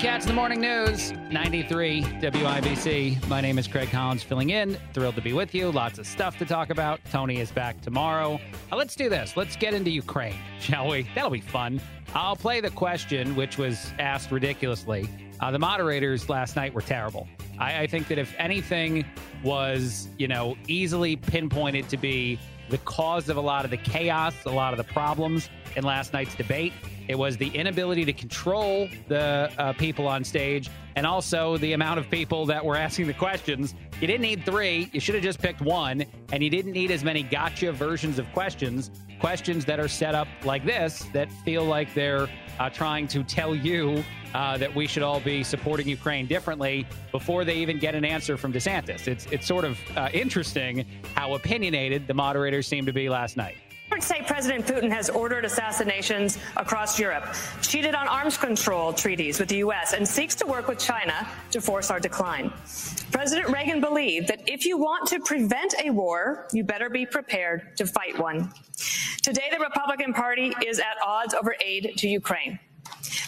Tony Katz, the morning news, 93 WIBC. My name is Craig Collins, filling in. Thrilled to be with you. Lots of stuff to talk about. Tony is back tomorrow. Let's do this. Let's get into Ukraine, shall we? That'll be fun. I'll play the question, which was asked ridiculously. Uh, the moderators last night were terrible. I, I think that if anything was, you know, easily pinpointed to be the cause of a lot of the chaos, a lot of the problems in last night's debate, it was the inability to control the uh, people on stage and also the amount of people that were asking the questions. You didn't need three. You should have just picked one. And you didn't need as many gotcha versions of questions, questions that are set up like this that feel like they're uh, trying to tell you uh, that we should all be supporting Ukraine differently before they even get an answer from DeSantis. It's, it's sort of uh, interesting how opinionated the moderators seemed to be last night. Reports say President Putin has ordered assassinations across Europe, cheated on arms control treaties with the U.S., and seeks to work with China to force our decline. President Reagan believed that if you want to prevent a war, you better be prepared to fight one. Today, the Republican Party is at odds over aid to Ukraine.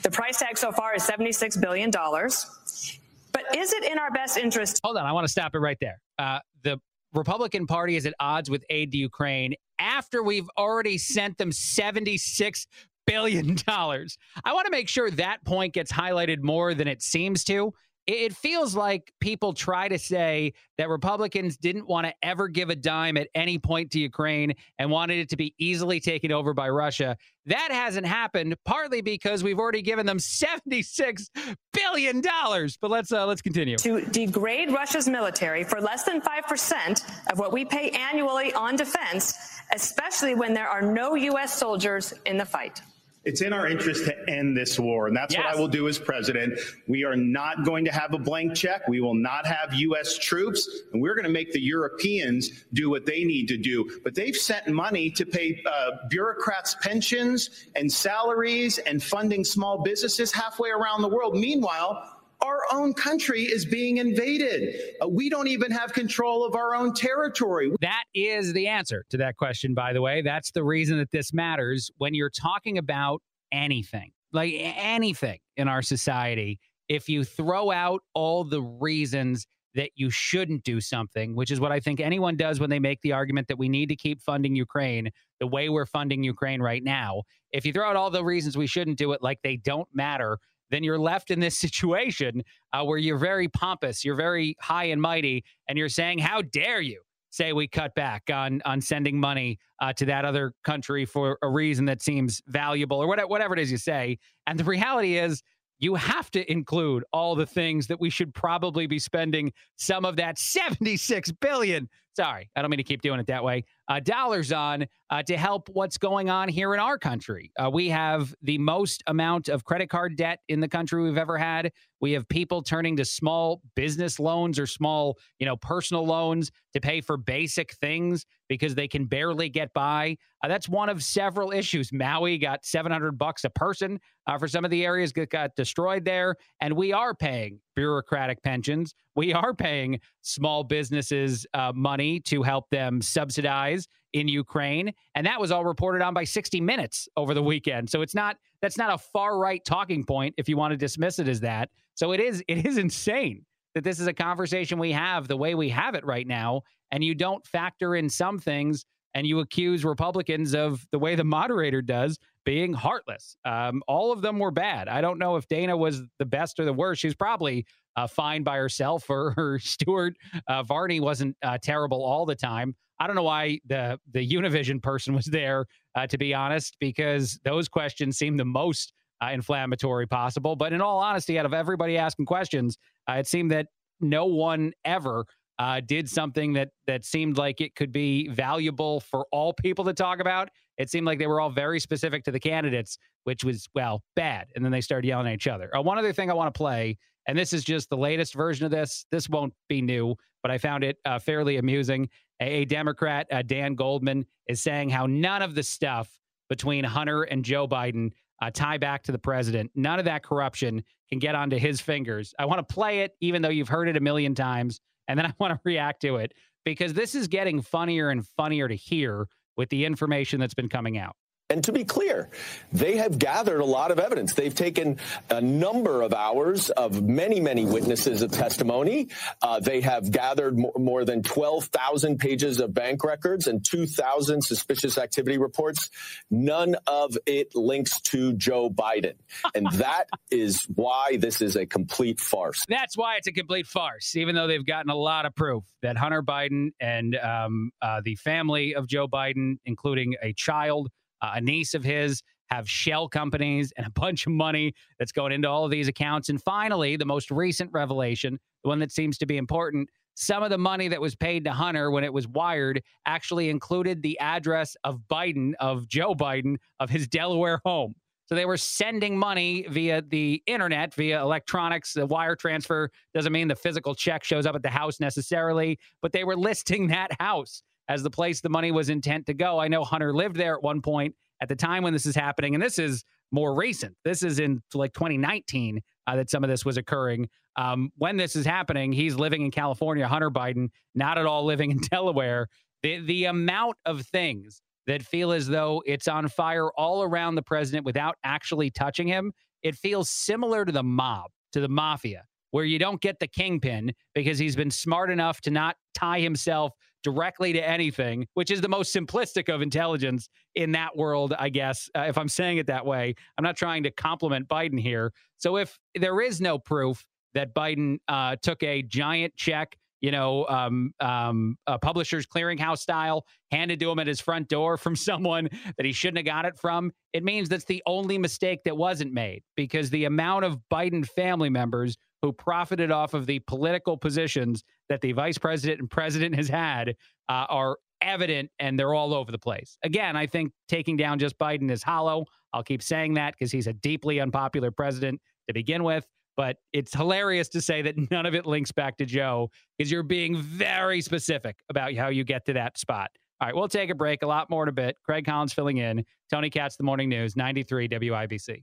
The price tag so far is $76 billion. But is it in our best interest? Hold on, I want to stop it right there. Uh, the Republican Party is at odds with aid to Ukraine after we've already sent them $76 billion. I want to make sure that point gets highlighted more than it seems to it feels like people try to say that Republicans didn't want to ever give a dime at any point to Ukraine and wanted it to be easily taken over by Russia. That hasn't happened, partly because we've already given them seventy-six billion dollars. But let's uh, let's continue. To degrade Russia's military for less than five percent of what we pay annually on defense, especially when there are no U.S. soldiers in the fight. It's in our interest to end this war, and that's yes. what I will do as president. We are not going to have a blank check. We will not have U.S. troops, and we're going to make the Europeans do what they need to do. But they've sent money to pay uh, bureaucrats' pensions and salaries and funding small businesses halfway around the world. Meanwhile, our own country is being invaded. Uh, we don't even have control of our own territory. That is the answer to that question, by the way. That's the reason that this matters when you're talking about anything, like anything in our society. If you throw out all the reasons that you shouldn't do something, which is what I think anyone does when they make the argument that we need to keep funding Ukraine the way we're funding Ukraine right now. If you throw out all the reasons we shouldn't do it like they don't matter, then you're left in this situation uh, where you're very pompous, you're very high and mighty, and you're saying, "How dare you?" Say we cut back on on sending money uh, to that other country for a reason that seems valuable or whatever, whatever it is you say. And the reality is, you have to include all the things that we should probably be spending some of that 76 billion sorry i don't mean to keep doing it that way uh, dollars on uh, to help what's going on here in our country. Uh, we have the most amount of credit card debt in the country we've ever had. We have people turning to small business loans or small you know personal loans to pay for basic things because they can barely get by uh, that's one of several issues maui got 700 bucks a person uh, for some of the areas that got destroyed there and we are paying bureaucratic pensions. We are paying small businesses uh, money to help them subsidize in Ukraine, and that was all reported on by 60 Minutes over the weekend. So it's not that's not a far right talking point if you want to dismiss it as that. So it is it is insane that this is a conversation we have the way we have it right now, and you don't factor in some things and you accuse Republicans of the way the moderator does being heartless. Um, all of them were bad. I don't know if Dana was the best or the worst. She's probably uh, fine by herself, or her Stuart uh, Varney wasn't uh, terrible all the time. I don't know why the the Univision person was there, uh, to be honest, because those questions seem the most uh, inflammatory possible. But in all honesty, out of everybody asking questions, uh, it seemed that no one ever uh, did something that that seemed like it could be valuable for all people to talk about. It seemed like they were all very specific to the candidates, which was well bad. And then they started yelling at each other. Uh, one other thing I want to play, and this is just the latest version of this. This won't be new, but I found it uh, fairly amusing. A, a Democrat, uh, Dan Goldman, is saying how none of the stuff between Hunter and Joe Biden tie back to the president. None of that corruption can get onto his fingers. I want to play it, even though you've heard it a million times, and then I want to react to it because this is getting funnier and funnier to hear with the information that's been coming out. And to be clear, they have gathered a lot of evidence. They've taken a number of hours of many, many witnesses of testimony. Uh, they have gathered more than 12,000 pages of bank records and 2,000 suspicious activity reports. None of it links to Joe Biden. And that is why this is a complete farce. That's why it's a complete farce, even though they've gotten a lot of proof that Hunter Biden and um, uh, the family of Joe Biden, including a child, a niece of his have shell companies and a bunch of money that's going into all of these accounts. And finally, the most recent revelation, the one that seems to be important, some of the money that was paid to Hunter when it was wired actually included the address of Biden, of Joe Biden, of his Delaware home. So they were sending money via the internet, via electronics. The wire transfer doesn't mean the physical check shows up at the house necessarily, but they were listing that house as the place the money was intent to go. I know Hunter lived there at one point at the time when this is happening, and this is more recent. This is in like 2019 uh, that some of this was occurring. Um, when this is happening, he's living in California, Hunter Biden, not at all living in Delaware. The, the amount of things that feel as though it's on fire all around the president without actually touching him, it feels similar to the mob, to the mafia, where you don't get the kingpin because he's been smart enough to not tie himself directly to anything, which is the most simplistic of intelligence in that world, I guess, uh, if I'm saying it that way. I'm not trying to compliment Biden here. So if there is no proof that Biden uh, took a giant check, you know, um, um, a publisher's clearinghouse style, handed to him at his front door from someone that he shouldn't have got it from, it means that's the only mistake that wasn't made because the amount of Biden family members who profited off of the political positions that the vice president and president has had uh, are evident and they're all over the place. Again, I think taking down just Biden is hollow. I'll keep saying that because he's a deeply unpopular president to begin with. But it's hilarious to say that none of it links back to Joe because you're being very specific about how you get to that spot. All right, we'll take a break. A lot more in a bit. Craig Collins filling in. Tony Katz, The Morning News, 93 WIBC.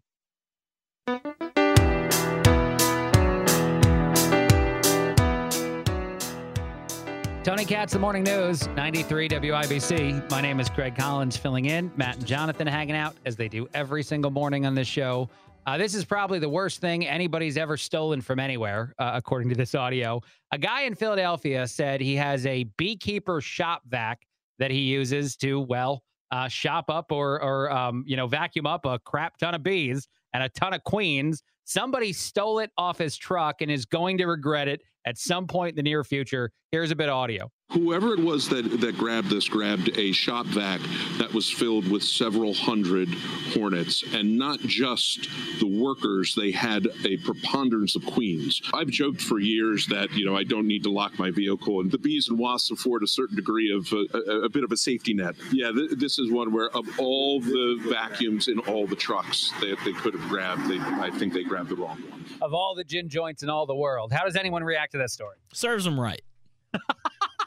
Tony Katz, The Morning News, 93 WIBC. My name is Craig Collins, filling in. Matt and Jonathan hanging out as they do every single morning on this show. Uh, this is probably the worst thing anybody's ever stolen from anywhere, uh, according to this audio. A guy in Philadelphia said he has a beekeeper shop vac that he uses to, well, uh, shop up or, or um, you know, vacuum up a crap ton of bees and a ton of queens. Somebody stole it off his truck and is going to regret it at some point in the near future. Here's a bit of audio. Whoever it was that, that grabbed this grabbed a shop vac that was filled with several hundred hornets, and not just the workers. They had a preponderance of queens. I've joked for years that you know I don't need to lock my vehicle, and the bees and wasps afford a certain degree of uh, a, a bit of a safety net. Yeah, th- this is one where of all the vacuums in all the trucks that they, they could have grabbed, they, I think they grabbed the wrong one. Of all the gin joints in all the world, how does anyone react to that story? Serves them right.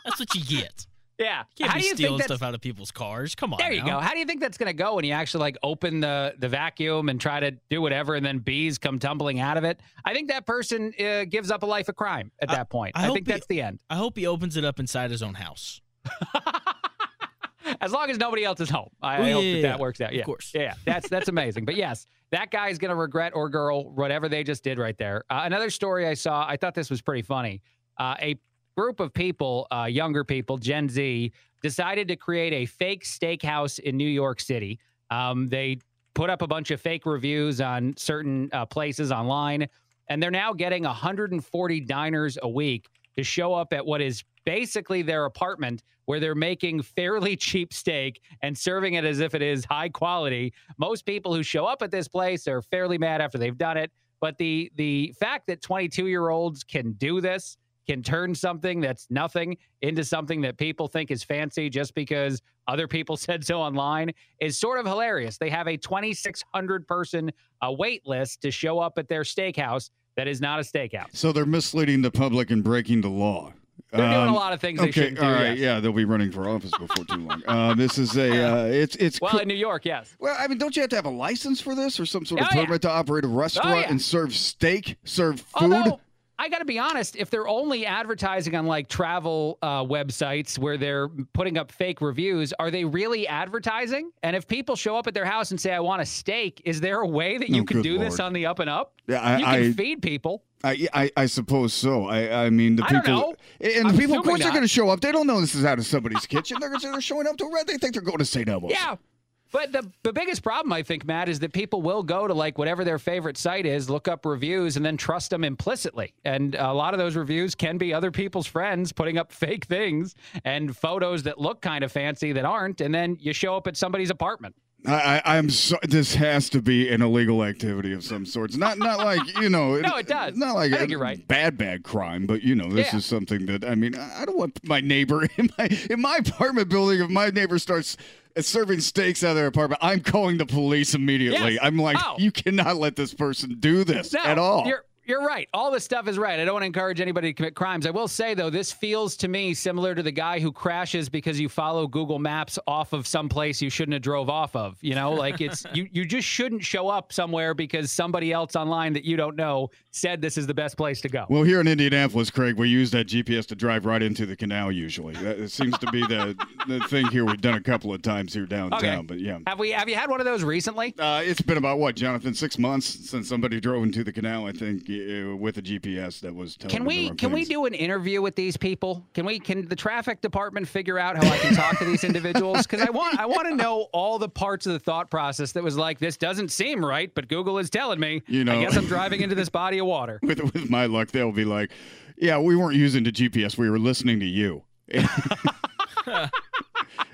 That's what you get. Yeah. You can't How be do you stealing think stuff out of people's cars. Come on. There you now. go. How do you think that's going to go when you actually like open the the vacuum and try to do whatever, and then bees come tumbling out of it? I think that person uh, gives up a life of crime at I- that point. I I, think he- that's the end. I hope he opens it up inside his own house. as long as nobody else is home, I, yeah, hope that, yeah. that works out. Yeah, Of course. Yeah, that's that's amazing. but yes, that guy's going to regret or girl whatever they just did right there. Uh, another story I saw, I thought this was pretty funny. Uh, a group of people, uh, younger people, Gen Z, decided to create a fake steakhouse in New York City. Um, they put up a bunch of fake reviews on certain uh, places online, and they're now getting 140 diners a week to show up at what is basically their apartment where they're making fairly cheap steak and serving it as if it is high quality. Most people who show up at this place are fairly mad after they've done it, but the the fact that 22 year olds can do this can turn something that's nothing into something that people think is fancy just because other people said so online is sort of hilarious. They have a 2,600 person uh, wait list to show up at their steakhouse that is not a steakhouse. So they're misleading the public and breaking the law. They're doing a um, lot of things. Okay, all right, yeah, they'll be running for office before too long. Uh, this is a, uh, it's it's. Well, in New York, yes. Well, I mean, don't you have to have a license for this or some sort of oh, permit yeah. to operate a restaurant oh, yeah. and serve steak, serve food? Although, I got to be honest, if they're only advertising on like travel uh, websites where they're putting up fake reviews, are they really advertising? And if people show up at their house and say, I want a steak, is there a way that you Oh, can do Lord. this on the up and up? Yeah, I- you can I- feed people. I, I I suppose so. I I mean the people know. and I'm the people of course they're going to show up. They don't know this is out of somebody's kitchen. They're they're showing up to a red. They think they're going to St. Elmo's. Yeah. But the, the biggest problem, I think, Matt, is that people will go to like whatever their favorite site is, look up reviews, and then trust them implicitly. And a lot of those reviews can be other people's friends putting up fake things and photos that look kind of fancy that aren't. And then you show up at somebody's apartment. I, I I'm so. This has to be an illegal activity of some sorts. Not not like you know. No, it does. Not like I think a you're right. Bad bad crime, but you know this Yeah. is something that I mean I I don't want my neighbor in my in my apartment building. If my neighbor starts serving steaks out of their apartment, I'm calling the police immediately. Yes. I'm like, Oh. you cannot let this person do this No, at all. You're you're right. All this stuff is right. I don't want to encourage anybody to commit crimes. I will say though, this feels to me similar to the guy who crashes because you follow Google Maps off of some place you shouldn't have drove off of. You know, like it's you you just shouldn't show up somewhere because somebody else online that you don't know said this is the best place to go. Well, here in Indianapolis, Craig, we use that GPS to drive right into the canal. Usually, that it seems to be the the thing here. We've done a couple of times here downtown, Okay. but yeah, Have we have you had one of those recently? uh, it's been about what, Jonathan, six months since somebody drove into the canal. I think with a GPS that was telling Can we can we do an interview with these people? Can we can the traffic department figure out how I can talk to these individuals? Because I want I want to know all the parts of the thought process that was like this doesn't seem right, but Google is telling me. You know- I guess I'm driving into this body of water. with with my luck? They'll be like, "Yeah, we weren't using the GPS. We were listening to you." and,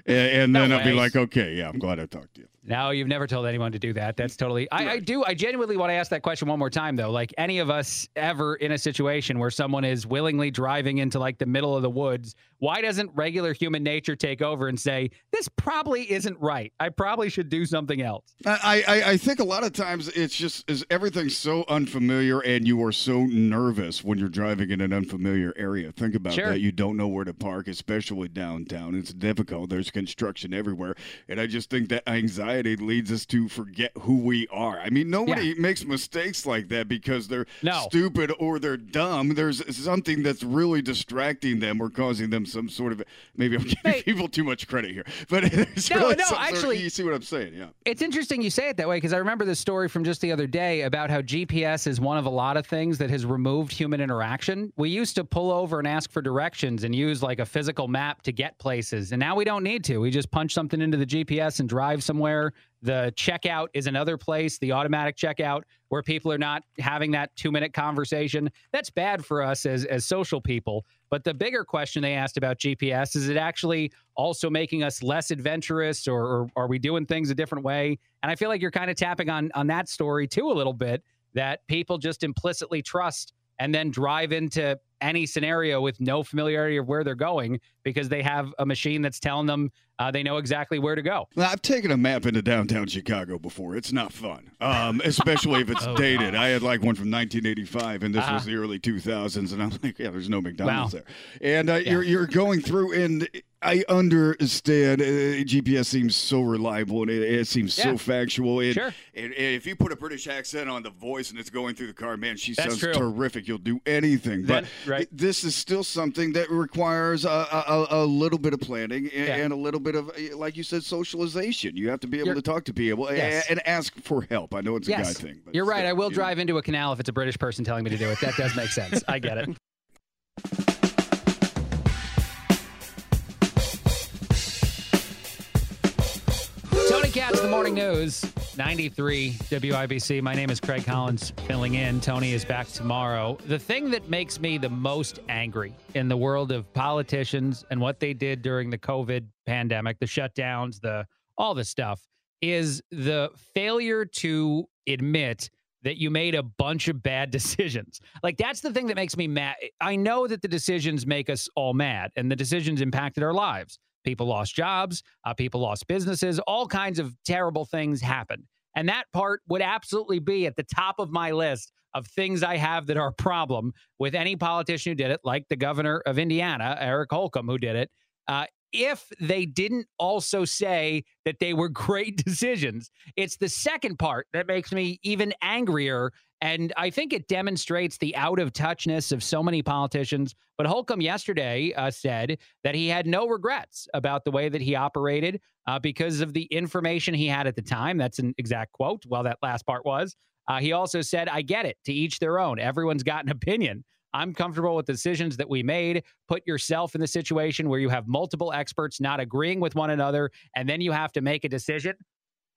and then I'll be like, "Okay, yeah, I'm glad I talked to you." No, you've never told anyone to do that. That's totally. I, I do. I genuinely want to ask that question one more time, though. Like any of us ever in a situation where someone is willingly driving into like the middle of the woods, why doesn't regular human nature take over and say this probably isn't right? I probably should do something else. I, I, I think a lot of times it's just is everything's so unfamiliar and you are so nervous when you're driving in an unfamiliar area. Think about Sure. that. You don't know where to park, especially downtown. It's difficult. There's construction everywhere. And I just think that anxiety leads us to forget who we are. I mean, nobody makes mistakes like that because they're No. stupid or they're dumb. There's something that's really distracting them or causing them some sort of maybe I'm giving Hey. people too much credit here. But there's No, really no, some sort of- actually- you see what I'm saying, yeah. It's interesting you say it that way because I remember the story from just the other day about how GPS is one of a lot of things that has removed human interaction. We used to pull over and ask for directions and use like a physical map to get places, and now we don't need to. We just punch something into the GPS and drive somewhere. The checkout is another place, the automatic checkout, where people are not having that two minute conversation. That's bad for us as, as social people. But the bigger question they asked about GPS is it actually also making us less adventurous or, or are we doing things a different way? And I feel like you're kind of tapping on on that story too a little bit that people just implicitly trust and then drive into any scenario with no familiarity of where they're going because they have a machine that's telling them uh, they know exactly where to go. Well, I've taken a map into downtown Chicago before. It's not fun, um, especially if it's dated. I had like one from 1985, and this Uh-huh. was the early 2000s, and I'm like, yeah, there's no McDonald's Wow. there. And uh, you're you're going through, and I understand uh, GPS seems so reliable, and it, it seems Yeah. so factual. And, Sure. and, and if you put a British accent on the voice and it's going through the car, man, she That's sounds true. terrific. You'll do anything. But right. this is still something that requires a, a, a- little bit of planning and, Yeah. and a little bit of, uh, like you said, socialization. You have to be able You're- to talk to people Yes. and, ask for help. I know it's a guy thing. But you're right. still, I will you know. drive into a canal if it's a British person telling me to do it. That does make sense. I get it. Morning news, 93 WIBC. My name is Craig Collins, filling in. Tony is back tomorrow. The thing that makes me the most angry in the world of politicians and what they did during the COVID pandemic, the shutdowns, the all the stuff, is the failure to admit that you made a bunch of bad decisions. Like that's the thing that makes me mad. I know that the decisions make us all mad and the decisions impacted our lives. People lost jobs, uh, people lost businesses, all kinds of terrible things happened. And that part would absolutely be at the top of my list of things I have that are a problem with any politician who did it, like the governor of Indiana, Eric Holcomb, who did it. Uh, if they didn't also say that they were great decisions. It's the second part that makes me even angrier. And I think it demonstrates the out of touchness of so many politicians. But Holcomb yesterday uh, said that he had no regrets about the way that he operated uh, because of the information he had at the time. That's an exact quote. Well, that last part was. Uh, he also said, I get it, to each their own. Everyone's got an opinion. I'm comfortable with decisions that we made. Put yourself in the situation where you have multiple experts not agreeing with one another, and then you have to make a decision.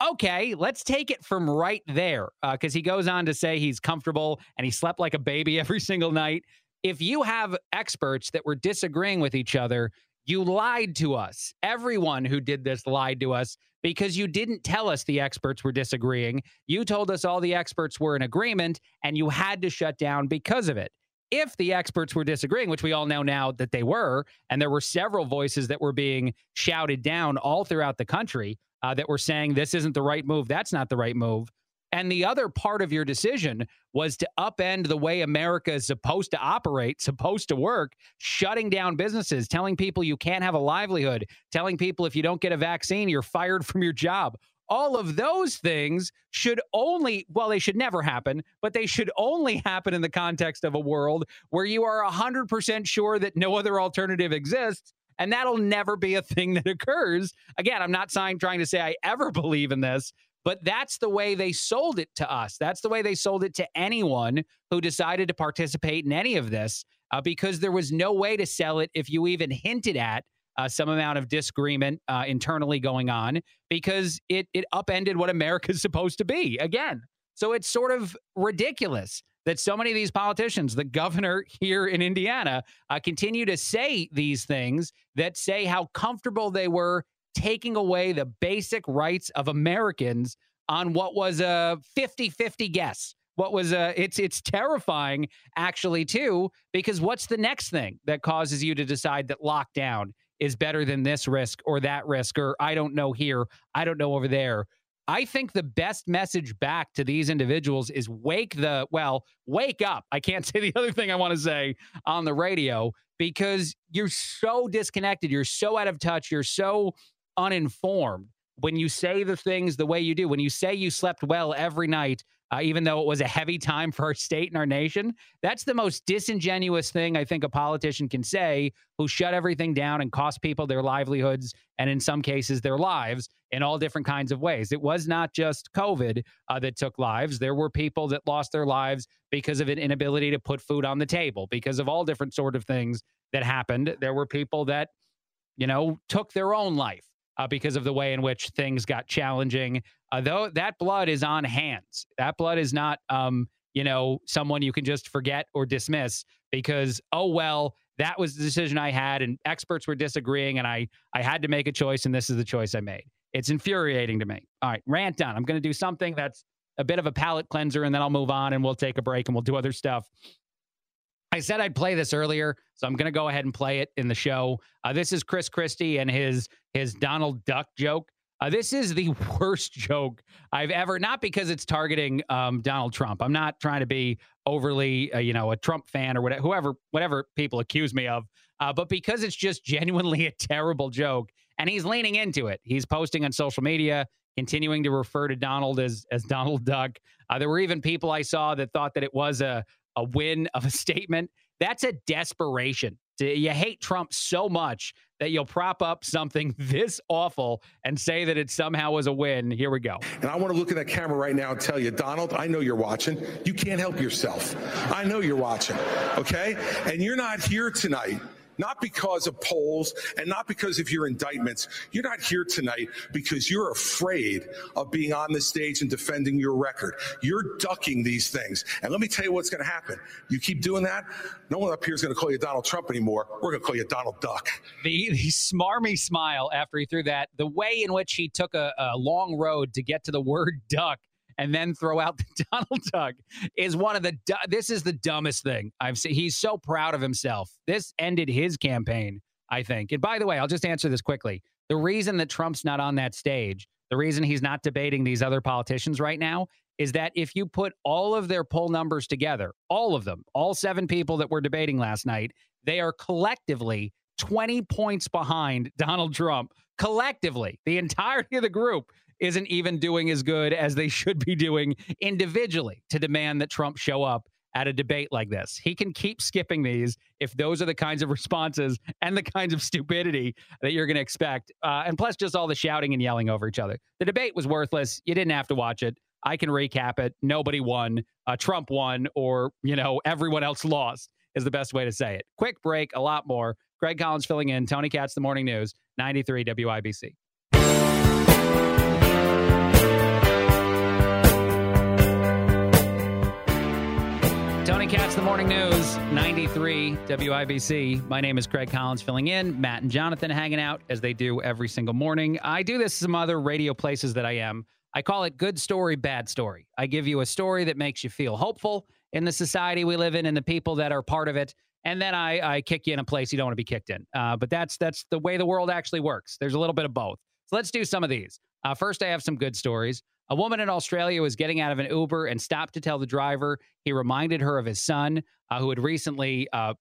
Okay, let's take it from right there because uh, he goes on to say he's comfortable and he slept like a baby every single night. If you have experts that were disagreeing with each other, you lied to us. Everyone who did this lied to us because you didn't tell us the experts were disagreeing. You told us all the experts were in agreement and you had to shut down because of it if the experts were disagreeing, which we all know now that they were, and there were several voices that were being shouted down all throughout the country uh, that were saying this isn't the right move, that's not the right move. And the other part of your decision was to upend the way America is supposed to operate, supposed to work, shutting down businesses, telling people you can't have a livelihood, telling people if you don't get a vaccine, you're fired from your job all of those things should only, well, they should never happen, but they should only happen in the context of a world where you are 100% sure that no other alternative exists. And that'll never be a thing that occurs. Again, I'm not trying to say I ever believe in this, but that's the way they sold it to us. That's the way they sold it to anyone who decided to participate in any of this, uh, because there was no way to sell it if you even hinted at uh, some amount of disagreement uh, internally going on because it it upended what America's supposed to be again. So it's sort of ridiculous that so many of these politicians, the governor here in Indiana, uh, continue to say these things that say how comfortable they were taking away the basic rights of Americans on what was a 50-50 guess what was uh it's it's terrifying actually too because what's the next thing that causes you to decide that lockdown is better than this risk or that risk, or I don't know here, I don't know over there. I think the best message back to these individuals is wake the, well, wake up. I can't say the other thing I want to say on the radio because you're so disconnected. You're so out of touch. You're so uninformed when you say the things the way you do. When you say you slept well every night, uh, even though it was a heavy time for our state and our nation. That's the most disingenuous thing I think a politician can say who shut everything down and cost people their livelihoods and, in some cases, their lives in all different kinds of ways. It was not just COVID uh, that took lives. There were people that lost their lives because of an inability to put food on the table, because of all different sort of things that happened. There were people that, you know, took their own life uh, because of the way in which things got challenging. Uh, though that blood is on hands. That blood is not, um, you know, someone you can just forget or dismiss because, oh, well, that was the decision I had and experts were disagreeing and I, I had to make a choice and this is the choice I made. It's infuriating to me. All right, rant done. I'm going to do something that's a bit of a palate cleanser and then I'll move on and we'll take a break and we'll do other stuff. I said I'd play this earlier, so I'm going to go ahead and play it in the show. Uh, this is Chris Christie and his his Donald Duck joke. Uh, this is the worst joke I've ever. Not because it's targeting um, Donald Trump. I'm not trying to be overly, uh, you know, a Trump fan or whatever, whoever, whatever people accuse me of, uh, but because it's just genuinely a terrible joke, and he's leaning into it. He's posting on social media, continuing to refer to Donald as as Donald Duck. Uh, there were even people I saw that thought that it was a a win of a statement. That's a desperation. You hate Trump so much that you'll prop up something this awful and say that it somehow was a win. Here we go. And I want to look at that camera right now and tell you, Donald, I know you're watching. You can't help yourself. I know you're watching. Okay? And you're not here tonight not because of polls and not because of your indictments. You're not here tonight because you're afraid of being on the stage and defending your record. You're ducking these things. And let me tell you what's going to happen. You keep doing that, no one up here is going to call you Donald Trump anymore. We're going to call you Donald Duck. The, the smarmy smile after he threw that, the way in which he took a, a long road to get to the word duck and then throw out the Donald Duck is one of the. This is the dumbest thing I've seen. He's so proud of himself. This ended his campaign, I think. And by the way, I'll just answer this quickly. The reason that Trump's not on that stage, the reason he's not debating these other politicians right now, is that if you put all of their poll numbers together, all of them, all seven people that were debating last night, they are collectively 20 points behind Donald Trump. Collectively, the entirety of the group isn't even doing as good as they should be doing individually to demand that Trump show up at a debate like this. He can keep skipping these if those are the kinds of responses and the kinds of stupidity that you're going to expect. Uh, and plus, just all the shouting and yelling over each other. The debate was worthless. You didn't have to watch it. I can recap it. Nobody won. Uh, Trump won, or, you know, everyone else lost is the best way to say it. Quick break, a lot more. Craig Collins filling in. Tony Katz, The Morning News, 93 WIBC. Katz, The Morning News, 93 WIBC. My name is Craig Collins filling in. Matt and Jonathan hanging out as they do every single morning. I do this some other radio places that I am. I call it good story, bad story. I give you a story that makes you feel hopeful in the society we live in and the people that are part of it. And then I, I kick you in a place you don't want to be kicked in. Uh, but that's that's the way the world actually works. There's a little bit of both. So let's do some of these. Uh, first, I have some good stories. A woman in Australia was getting out of an Uber and stopped to tell the driver he reminded her of his son, uh, who had recently uh,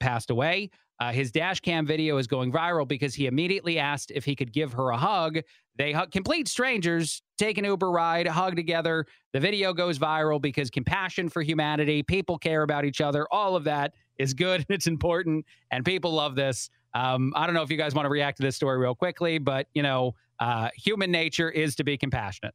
passed away. Uh, his dash cam video is going viral because he immediately asked if he could give her a hug. They hug complete strangers, take an Uber ride, hug together. The video goes viral because compassion for humanity, people care about each other, all of that is good and it's important, and people love this. Um, I don't know if you guys want to react to this story real quickly, but you know, uh, human nature is to be compassionate.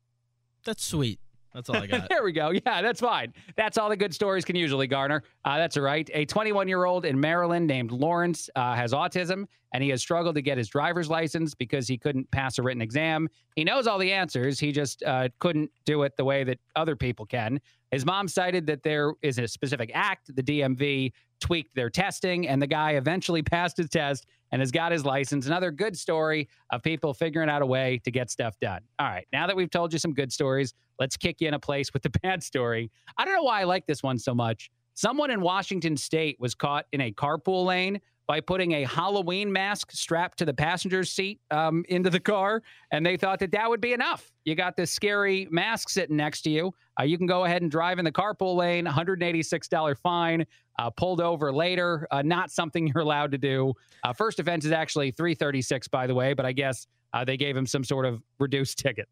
That's sweet. That's all I got. there we go. Yeah, that's fine. That's all the good stories can usually garner. Uh, that's all right. A 21 year old in Maryland named Lawrence uh, has autism and he has struggled to get his driver's license because he couldn't pass a written exam. He knows all the answers. He just uh, couldn't do it the way that other people can. His mom cited that there is a specific act. The DMV tweaked their testing, and the guy eventually passed his test and has got his license. Another good story of people figuring out a way to get stuff done. All right, now that we've told you some good stories, let's kick you in a place with the bad story. I don't know why I like this one so much. Someone in Washington state was caught in a carpool lane by putting a Halloween mask strapped to the passenger's seat um, into the car, and they thought that that would be enough. You got this scary mask sitting next to you. Uh, you can go ahead and drive in the carpool lane. $186 fine. Uh, pulled over later. Uh, not something you're allowed to do. Uh, first offense is actually 336, by the way, but I guess uh, they gave him some sort of reduced ticket.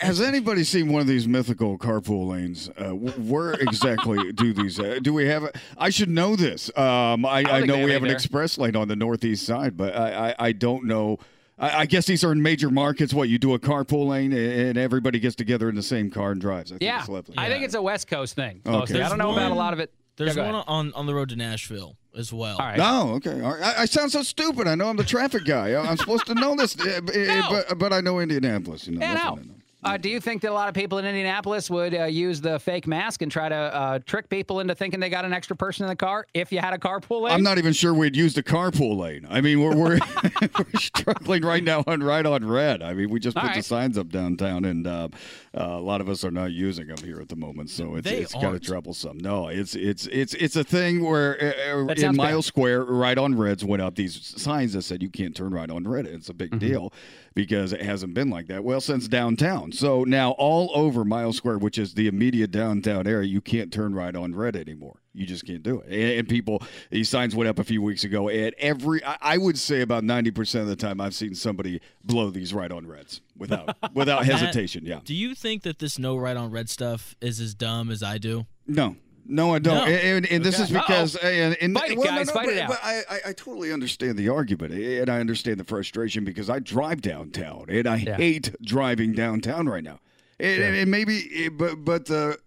Has anybody seen one of these mythical carpool lanes? Uh, where exactly do these? Uh, do we have? A, I should know this. Um, I, I, I know we have an there. express lane on the northeast side, but I, I, I don't know. I, guess these are in major markets. What you do a carpool lane and everybody gets together in the same car and drives. I think yeah, it's I think it's a West Coast thing. Okay. I don't know one, about a lot of it. There's yeah, one on on the road to Nashville as well. All right. No, okay. I, I, sound so stupid. I know I'm the traffic guy. I'm supposed to know this, eh, eh, no. but but I know Indianapolis. You know, yeah, no. Uh, do you think that a lot of people in Indianapolis would uh, use the fake mask and try to uh, trick people into thinking they got an extra person in the car if you had a carpool lane? I'm not even sure we'd use the carpool lane. I mean, we're we're, we're struggling right now on right on red. I mean, we just put right. the signs up downtown, and uh, uh, a lot of us are not using them here at the moment, so it's, it's kind of troublesome. No, it's it's it's it's a thing where uh, in Mile bad. Square, right on reds went out these signs that said you can't turn right on red. It's a big mm-hmm. deal because it hasn't been like that. Well, since downtown. So now all over Mile Square, which is the immediate downtown area, you can't turn right on red anymore. You just can't do it. And, people, these signs went up a few weeks ago, and every, I would say about 90% of the time, I've seen somebody blow these right on reds without without hesitation. Yeah. Do you think that this no right on red stuff is as dumb as I do? No, no, I don't. No. And, and, this okay. is because and, and, fight it, well, guys, no, no, fight but, it out. But I, I, I, totally understand the argument, and I understand the frustration because I drive downtown, and I yeah. hate driving downtown right now. And, sure. and maybe, but but the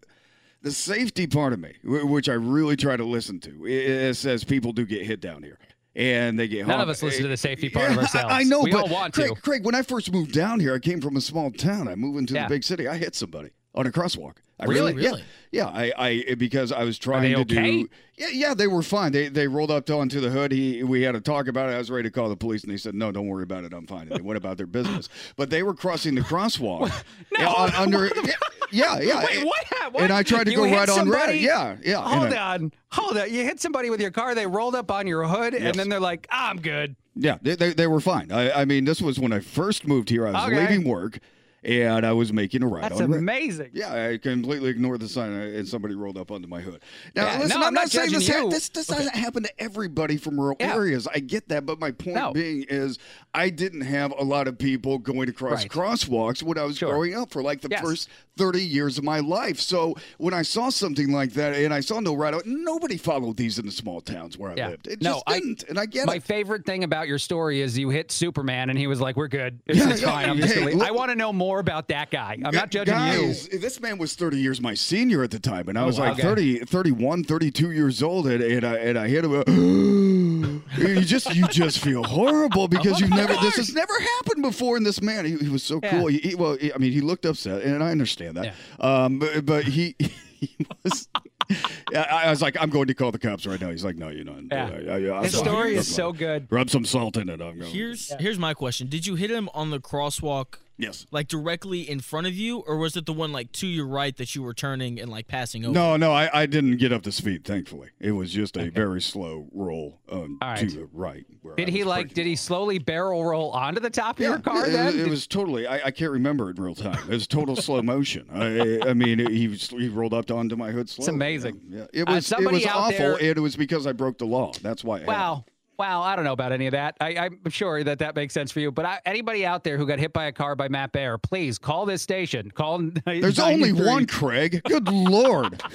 the safety part of me, which I really try to listen to, it says people do get hit down here and they get none of us listen to the safety part yeah, of ourselves. I, I know, we but all want Craig, to. Craig, when I first moved down here, I came from a small town. I moved into yeah. the big city. I hit somebody on a crosswalk. I really, really, really? yeah, yeah. I, I because I was trying to okay? do. Yeah, yeah, they were fine. They they rolled up onto the hood. He we had a talk about it. I was ready to call the police, and they said, "No, don't worry about it. I'm fine." And they went about their business. But they were crossing the crosswalk no, under. Yeah, yeah. Wait, what? what? And I tried to You go right on somebody- red. Yeah, yeah. Hold and I- on, hold on. You hit somebody with your car. They rolled up on your hood, Yes. and then they're like, "I'm good." Yeah, they, they, they were fine. I, I mean, this was when I first moved here. I was Okay. leaving work, and I was making a ride That's amazing. Yeah, I completely ignored the sign, uh, and somebody rolled up onto my hood. Now, Yeah, listen, no, I'm, I'm not, not saying this, ha- this this doesn't happen to everybody from rural Yeah. areas. I get that, but my point No. being is, I didn't have a lot of people going across Right. crosswalks when I was Sure. growing up for like the Yes. first 30 years of my life. So when I saw something like that, and I saw no right out, nobody followed these in the small towns where I Yeah. lived. It No, just I- didn't, and I get My it. favorite thing about your story is you hit Superman, and he was like, "We're good. It's, it's fine. I'm just hey, gonna leave." look- I want to know more about that guy. I'm not judging Guys, you. This man was 30 years my senior at the time, and I Oh, was wow. like Okay. 30, 31, 32 years old, and, and I and I hit him. you just you just feel horrible because you've never this has never happened before. And this man, he, he was so Yeah. cool. He, he- well, he- I mean, he looked upset, and I understand that. Um, but, but he. He was. I I was like, I'm going to call the cops right now. He's like, No, you're not. Yeah. I- I- His story I'm is so good. Rub some salt in it. I'm going. Here's here's my question: Did you hit him on the crosswalk? Yes. Like directly in front of you, or was it the one like to your right that you were turning and like passing over? No, no, I, I didn't get up to speed. Thankfully, it was just a very slow roll um, All to the right. where Did I he like? Did he slowly barrel roll onto the top of your car? it, then it was totally. I, I can't remember it in real time. It was total slow motion. I, I mean, he he rolled up onto my hood slowly. It's amazing. Yeah, it Uh, was it was out awful, there- and it was because I broke the law. That's why. It happened. Wow. Wow, I don't know about any of that. I, I'm sure that that makes sense for you. But I, anybody out there who got hit by a car by Matt Bear, please call this station. Call. There's only one Craig. Good lord.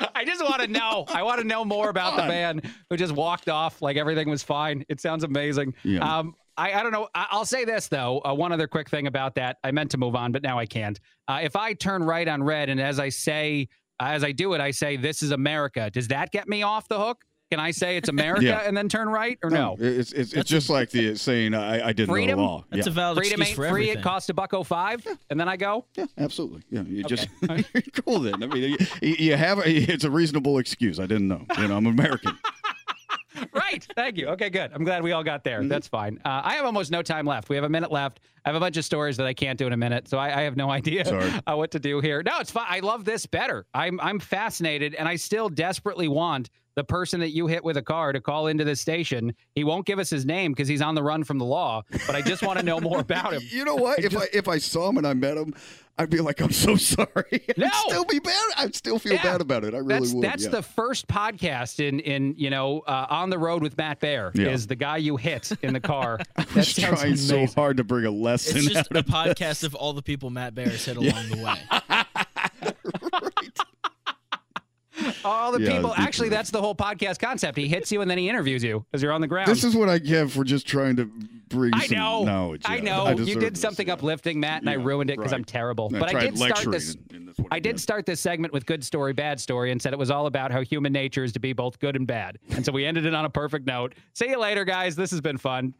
I just want to know. I want to know more about the man who just walked off like everything was fine. It sounds amazing. Yeah. Um, I, I don't know. I, I'll say this though. Uh, one other quick thing about that. I meant to move on, but now I can't. Uh, if I turn right on red, and as I say, uh, as I do it, I say, "This is America." Does that get me off the hook? Can I say it's America Yeah. and then turn right, or no? It's it's, it's just like the saying I, I didn't Freedom? know the law. That's yeah. a valid Freedom excuse ain't for free. everything. It costs a buck oh five, and then I go. Yeah, absolutely. Yeah, you just cool then. I mean, you, you have a, it's a reasonable excuse. I didn't know. You know, I'm American. right. Thank you. Okay, good. I'm glad we all got Mm-hmm. there. That's fine. Uh, I have almost no time left. We have a minute left. I have a bunch of stories that I can't do in a minute, so I, I have no idea uh, what to do here. No, it's fine. I love this better. I'm I'm fascinated, and I still desperately want the person that you hit with a car to call into the station. He won't give us his name because he's on the run from the law, but I just want to know more about him. You know what? If I if I saw him and I met him, I'd be like, I'm so sorry. No. I'd still be bad. I'd still feel Yeah. bad about it. I really that's would. that's yeah. the first podcast in in you know uh, on the road with Matt Bear Yeah. is the guy you hit in the car. that's that was sounds trying so hard to bring a lesson It's just out a of podcast of all the people Matt Bear has hit along the way. All the Yeah, people. Actually, that's the whole podcast concept. He hits you and then he interviews you as you're on the ground. This is what I get for just trying to bring I some know. knowledge. I yeah. know. you deserve did this, something yeah. uplifting, Matt, and I ruined it because right. I'm terrible. I but I did start this. and that's what I did. start this segment with good story, bad story, and said it was all about how human nature is to be both good and bad. And so we ended it on a perfect note. See you later, guys. This has been fun.